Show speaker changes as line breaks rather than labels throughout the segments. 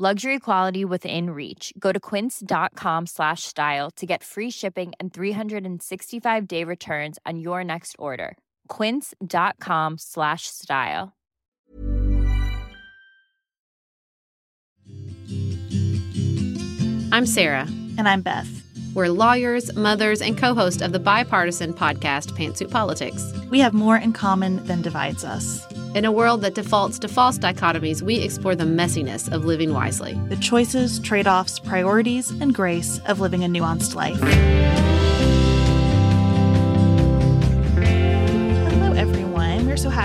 Luxury quality within reach. Go to quince.com slash style to get free shipping and 365 day returns on your next order. Quince.com slash style.
I'm Sarah.
And I'm Beth.
We're lawyers, mothers, and co host of the bipartisan podcast Pantsuit Politics.
We have more in common than divides us.
In a world that defaults to false dichotomies, we explore the messiness of living wisely,
the choices, trade offs, priorities, and grace of living a nuanced life.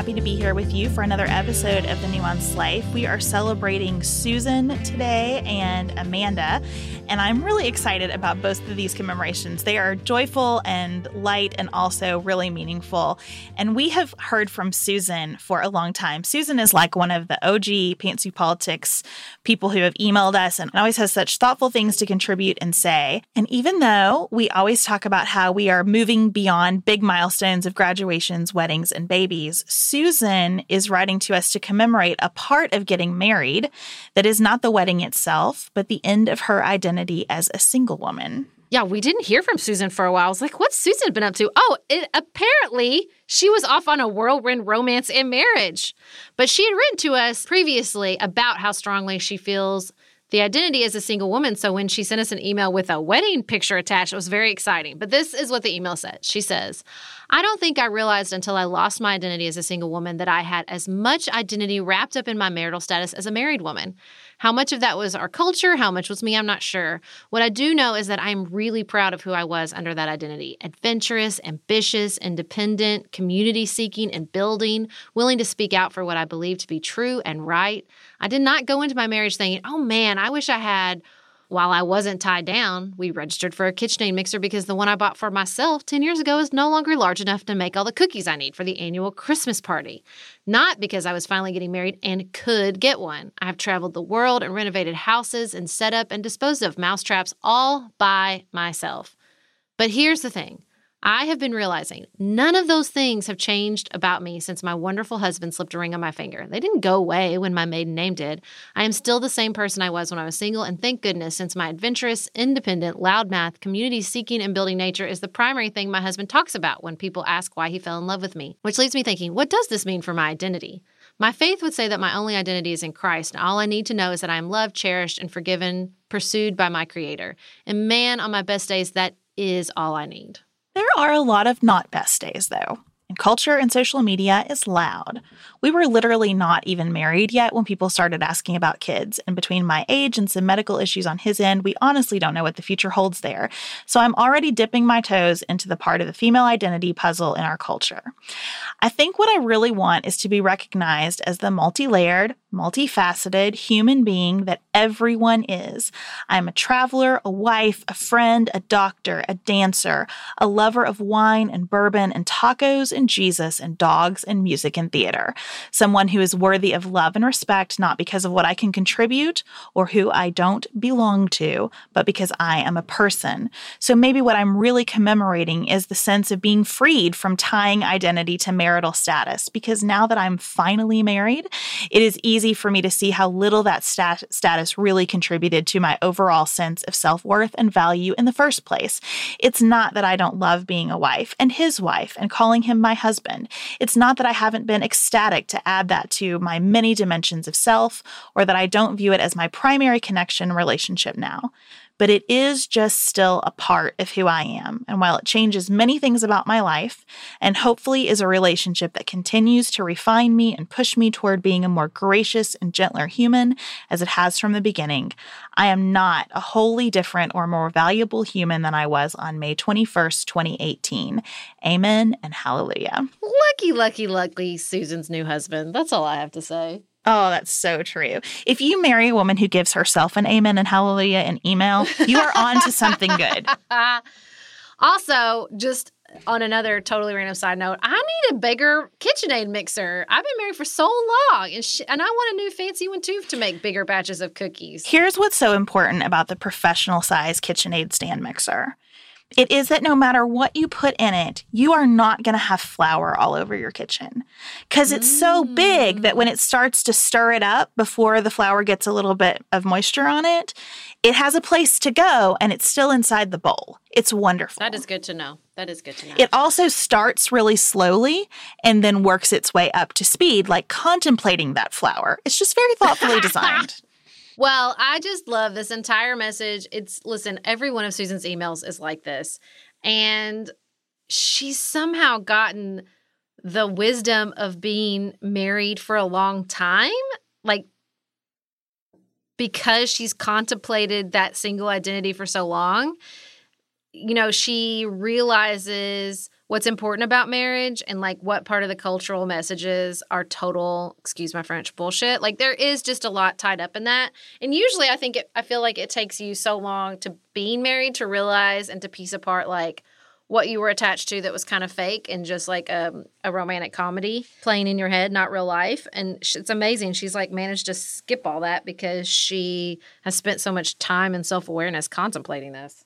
Happy to be here with you for another episode of The Nuanced Life. We are celebrating Susan today and Amanda, and I'm really excited about both of these commemorations. They are joyful and light and also really meaningful. And we have heard from Susan for a long time. Susan is like one of the OG Pantsuit Politics people who have emailed us and always has such thoughtful things to contribute and say. And even though we always talk about how we are moving beyond big milestones of graduations, weddings, and babies, Susan is writing to us to commemorate a part of getting married that is not the wedding itself, but the end of her identity as a single woman.
Yeah, we didn't hear from Susan for a while. I was like, what's Susan been up to? Oh, it, apparently she was off on a whirlwind romance and marriage. But she had written to us previously about how strongly she feels the identity as a single woman. So when she sent us an email with a wedding picture attached, it was very exciting. But this is what the email said. She says, I don't think I realized until I lost my identity as a single woman that I had as much identity wrapped up in my marital status as a married woman. How much of that was our culture, how much was me, I'm not sure. What I do know is that I'm really proud of who I was under that identity adventurous, ambitious, independent, community seeking and building, willing to speak out for what I believe to be true and right. I did not go into my marriage thinking, oh man, I wish I had while I wasn't tied down, we registered for a KitchenAid mixer because the one I bought for myself 10 years ago is no longer large enough to make all the cookies I need for the annual Christmas party. Not because I was finally getting married and could get one. I have traveled the world and renovated houses and set up and disposed of mousetraps all by myself. But here's the thing I have been realizing none of those things have changed about me since my wonderful husband slipped a ring on my finger. They didn't go away when my maiden name did. I am still the same person I was when I was single, and thank goodness, since my adventurous, independent, loudmouth, community seeking, and building nature is the primary thing my husband talks about when people ask why he fell in love with me. Which leaves me thinking, what does this mean for my identity? My faith would say that my only identity is in Christ, and all I need to know is that I am loved, cherished, and forgiven, pursued by my Creator. And man, on my best days, that is all I need.
There are a lot of not best days, though. Culture and social media is loud. We were literally not even married yet when people started asking about kids. And between my age and some medical issues on his end, we honestly don't know what the future holds there. So I'm already dipping my toes into the part of the female identity puzzle in our culture. I think what I really want is to be recognized as the multi layered, multifaceted human being that everyone is. I'm a traveler, a wife, a friend, a doctor, a dancer, a lover of wine and bourbon and tacos and Jesus and dogs and music and theater. Someone who is worthy of love and respect, not because of what I can contribute or who I don't belong to, but because I am a person. So maybe what I'm really commemorating is the sense of being freed from tying identity to marital status, because now that I'm finally married, it is easy for me to see how little that stat- status really contributed to my overall sense of self worth and value in the first place. It's not that I don't love being a wife and his wife and calling him my husband. It's not that I haven't been ecstatic to add that to my many dimensions of self or that I don't view it as my primary connection relationship now but it is just still a part of who I am. And while it changes many things about my life, and hopefully is a relationship that continues to refine me and push me toward being a more gracious and gentler human as it has from the beginning, I am not a wholly different or more valuable human than I was on May 21st, 2018. Amen and hallelujah.
Lucky, lucky, lucky Susan's new husband. That's all I have to say.
Oh, that's so true. If you marry a woman who gives herself an amen and hallelujah in email, you are on to something good.
Also, just on another totally random side note, I need a bigger KitchenAid mixer. I've been married for so long, and sh- and I want a new fancy one too to make bigger batches of cookies.
Here's what's so important about the professional size KitchenAid stand mixer. It is that no matter what you put in it, you are not going to have flour all over your kitchen. Because it's mm. so big that when it starts to stir it up before the flour gets a little bit of moisture on it, it has a place to go and it's still inside the bowl. It's wonderful.
That is good to know. That is good to know.
It also starts really slowly and then works its way up to speed, like contemplating that flour. It's just very thoughtfully designed.
Well, I just love this entire message. It's listen, every one of Susan's emails is like this. And she's somehow gotten the wisdom of being married for a long time. Like, because she's contemplated that single identity for so long, you know, she realizes what's important about marriage and like what part of the cultural messages are total excuse my french bullshit. Like there is just a lot tied up in that. And usually i think it, i feel like it takes you so long to being married to realize and to piece apart like what you were attached to that was kind of fake and just like a, a romantic comedy playing in your head not real life. And it's amazing. She's like managed to skip all that because she has spent so much time and self-awareness contemplating this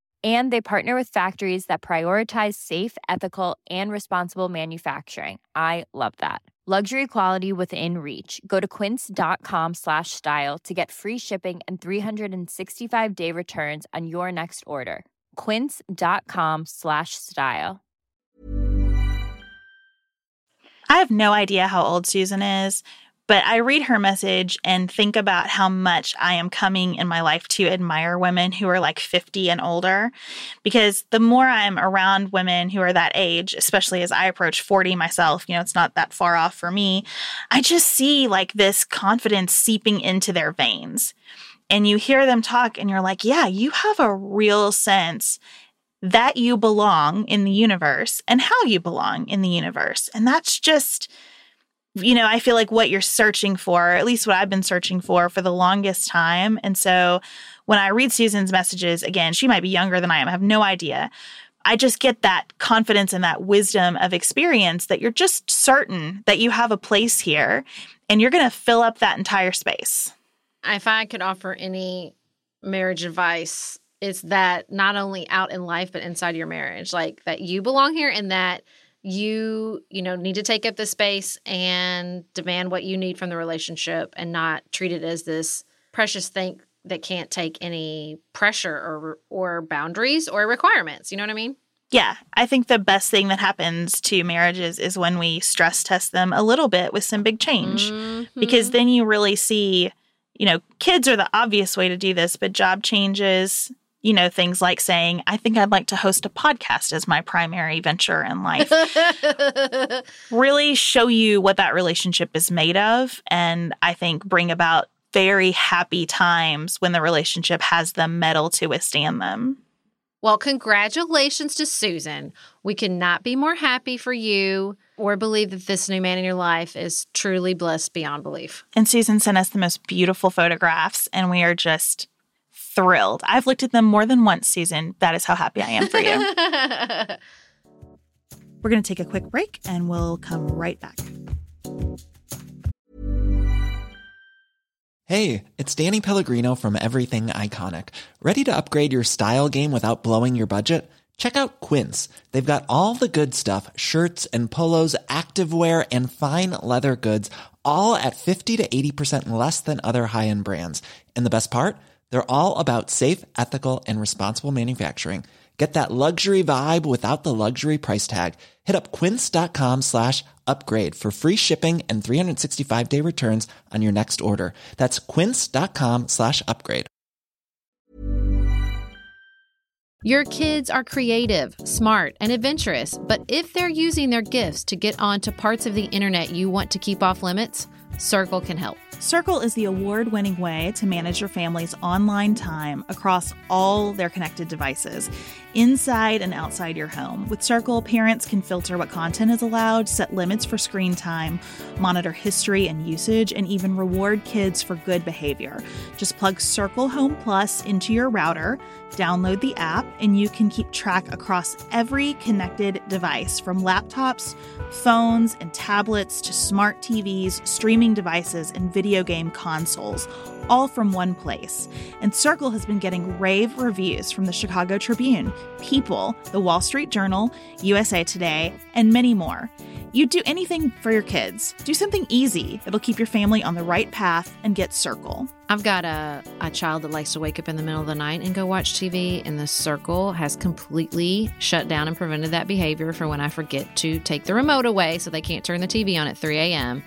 And they partner with factories that prioritize safe, ethical, and responsible manufacturing. I love that. Luxury quality within reach. Go to quince.com slash style to get free shipping and 365 day returns on your next order. Quince.com slash style.
I have no idea how old Susan is, but I read her message and think about how much I am coming in my life to admire women who are like 50 and older. Because the more I'm around women who are that age, especially as I approach 40 myself, you know, it's not that far off for me, I just see like this confidence seeping into their veins. And you hear them talk and you're like, yeah, you have a real sense that you belong in the universe and how you belong in the universe. And that's just you know, I feel like what you're searching for, at least what I've been searching for for the longest time. And so when I read Susan's messages, again, she might be younger than I am, I have no idea. I just get that confidence and that wisdom of experience that you're just certain that you have a place here and you're going to fill up that entire space.
If I could offer any marriage advice, it's that not only out in life, but inside your marriage, like that you belong here and that you you know need to take up the space and demand what you need from the relationship and not treat it as this precious thing that can't take any pressure or or boundaries or requirements you know what i mean
yeah i think the best thing that happens to marriages is when we stress test them a little bit with some big change mm-hmm. because then you really see you know kids are the obvious way to do this but job changes you know, things like saying, I think I'd like to host a podcast as my primary venture in life. really show you what that relationship is made of. And I think bring about very happy times when the relationship has the mettle to withstand them.
Well, congratulations to Susan. We cannot be more happy for you or believe that this new man in your life is truly blessed beyond belief.
And Susan sent us the most beautiful photographs, and we are just thrilled. I've looked at them more than once, Susan. That is how happy I am for you. We're going to take a quick break and we'll come right back.
Hey, it's Danny Pellegrino from Everything Iconic. Ready to upgrade your style game without blowing your budget? Check out Quince. They've got all the good stuff shirts and polos, activewear, and fine leather goods, all at 50 to 80% less than other high end brands. And the best part? They're all about safe, ethical, and responsible manufacturing. Get that luxury vibe without the luxury price tag. Hit up quince.com slash upgrade for free shipping and 365 day returns on your next order. That's quince.com slash upgrade.
Your kids are creative, smart, and adventurous, but if they're using their gifts to get onto parts of the internet you want to keep off limits, Circle can help.
Circle is the award winning way to manage your family's online time across all their connected devices, inside and outside your home. With Circle, parents can filter what content is allowed, set limits for screen time, monitor history and usage, and even reward kids for good behavior. Just plug Circle Home Plus into your router, download the app, and you can keep track across every connected device from laptops, phones, and tablets to smart TVs, streaming devices, and video game consoles, all from one place. And Circle has been getting rave reviews from the Chicago Tribune, People, the Wall Street Journal, USA Today, and many more. You'd do anything for your kids. Do something easy that'll keep your family on the right path and get Circle.
I've got a, a child that likes to wake up in the middle of the night and go watch TV, and the Circle has completely shut down and prevented that behavior for when I forget to take the remote away so they can't turn the TV on at 3 a.m.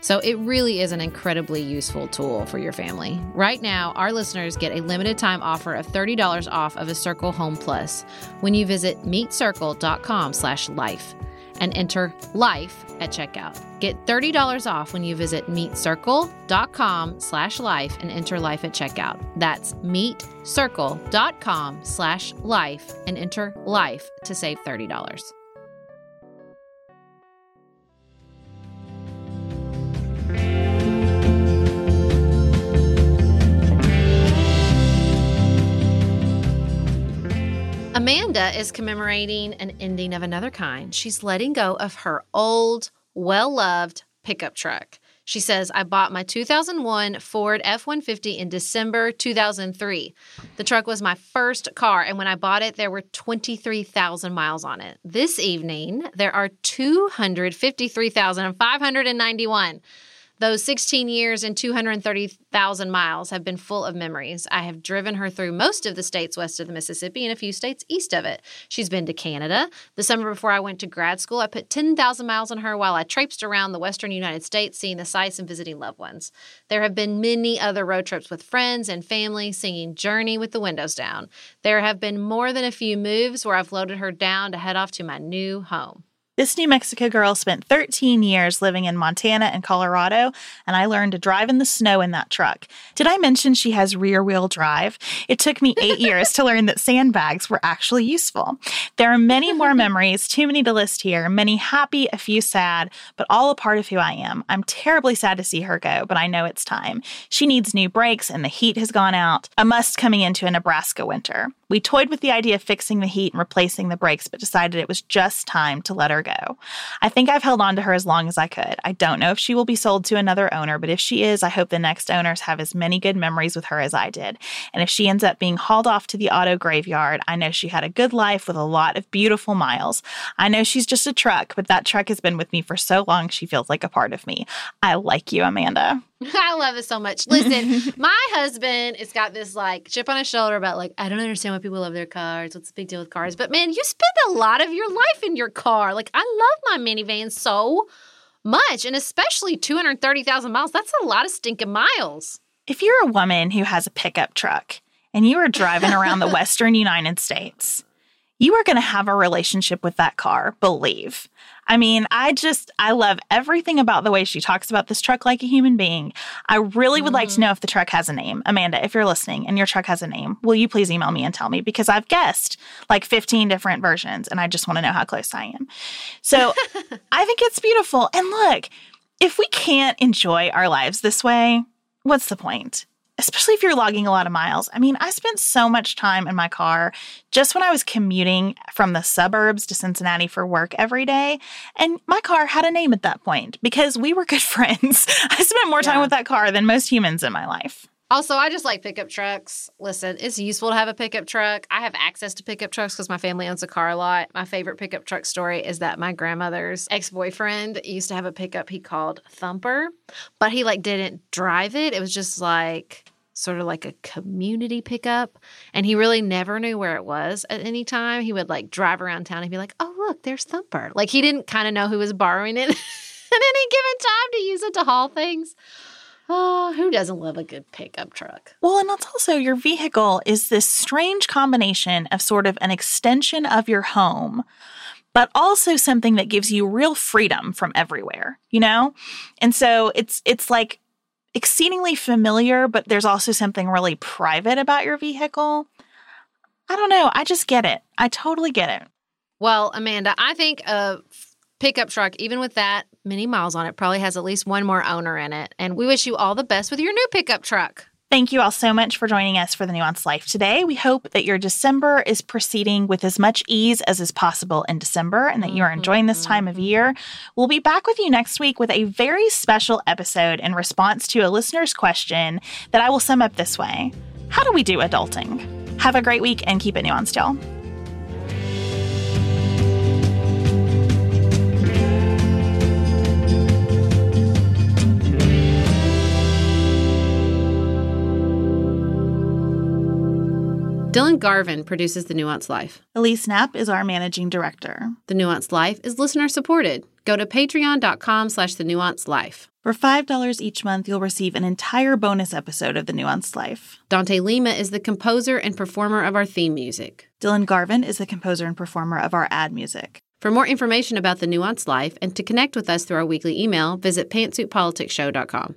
So it really is an incredibly useful tool for your family. Right now, our listeners get a limited time offer of $30 off of a Circle Home Plus when you visit meetcircle.com slash life and enter life at checkout. Get $30 off when you visit meetcircle.com slash life and enter life at checkout. That's meetcircle.com slash life and enter life to save $30. Amanda is commemorating an ending of another kind. She's letting go of her old, well loved pickup truck. She says, I bought my 2001 Ford F 150 in December 2003. The truck was my first car, and when I bought it, there were 23,000 miles on it. This evening, there are 253,591. Those 16 years and 230,000 miles have been full of memories. I have driven her through most of the states west of the Mississippi and a few states east of it. She's been to Canada. The summer before I went to grad school, I put 10,000 miles on her while I traipsed around the western United States seeing the sights and visiting loved ones. There have been many other road trips with friends and family singing Journey with the windows down. There have been more than a few moves where I've loaded her down to head off to my new home.
This New Mexico girl spent 13 years living in Montana and Colorado, and I learned to drive in the snow in that truck. Did I mention she has rear wheel drive? It took me eight years to learn that sandbags were actually useful. There are many more memories, too many to list here, many happy, a few sad, but all a part of who I am. I'm terribly sad to see her go, but I know it's time. She needs new brakes, and the heat has gone out, a must coming into a Nebraska winter. We toyed with the idea of fixing the heat and replacing the brakes, but decided it was just time to let her go. I think I've held on to her as long as I could. I don't know if she will be sold to another owner, but if she is, I hope the next owners have as many good memories with her as I did. And if she ends up being hauled off to the auto graveyard, I know she had a good life with a lot of beautiful miles. I know she's just a truck, but that truck has been with me for so long, she feels like a part of me. I like you, Amanda.
I love it so much. Listen, my husband has got this like chip on his shoulder about like, I don't understand why people love their cars. What's the big deal with cars? But man, you spend a lot of your life in your car. Like, I love my minivan so much. And especially 230,000 miles. That's a lot of stinking miles.
If you're a woman who has a pickup truck and you are driving around the Western United States, you are going to have a relationship with that car, believe. I mean, I just, I love everything about the way she talks about this truck like a human being. I really would mm-hmm. like to mm-hmm. know if the truck has a name. Amanda, if you're listening and your truck has a name, will you please email me and tell me? Because I've guessed like 15 different versions and I just want to know how close I am. So I think it's beautiful. And look, if we can't enjoy our lives this way, what's the point? Especially if you're logging a lot of miles. I mean, I spent so much time in my car just when I was commuting from the suburbs to Cincinnati for work every day. And my car had a name at that point because we were good friends. I spent more time yeah. with that car than most humans in my life.
Also, I just like pickup trucks. Listen, it's useful to have a pickup truck. I have access to pickup trucks because my family owns a car a lot. My favorite pickup truck story is that my grandmother's ex boyfriend used to have a pickup he called Thumper, but he like didn't drive it. It was just like sort of like a community pickup. And he really never knew where it was at any time. He would like drive around town and be like, oh, look, there's Thumper. Like he didn't kind of know who was borrowing it at any given time to use it to haul things. Oh, who doesn't love a good pickup truck?
Well, and that's also your vehicle is this strange combination of sort of an extension of your home, but also something that gives you real freedom from everywhere, you know? And so it's it's like exceedingly familiar, but there's also something really private about your vehicle. I don't know. I just get it. I totally get it.
Well, Amanda, I think a pickup truck, even with that many miles on it, probably has at least one more owner in it. And we wish you all the best with your new pickup truck.
Thank you all so much for joining us for the Nuanced Life today. We hope that your December is proceeding with as much ease as is possible in December and that you are enjoying this time of mm-hmm. year. We'll be back with you next week with a very special episode in response to a listener's question that I will sum up this way How do we do adulting? Have a great week and keep it nuanced, y'all.
Dylan Garvin produces The Nuanced Life.
Elise Knapp is our managing director.
The Nuanced Life is listener supported. Go to patreon.com slash the nuanced life.
For $5 each month, you'll receive an entire bonus episode of The Nuanced Life.
Dante Lima is the composer and performer of our theme music.
Dylan Garvin is the composer and performer of our ad music.
For more information about The Nuanced Life and to connect with us through our weekly email, visit pantsuitpoliticsshow.com.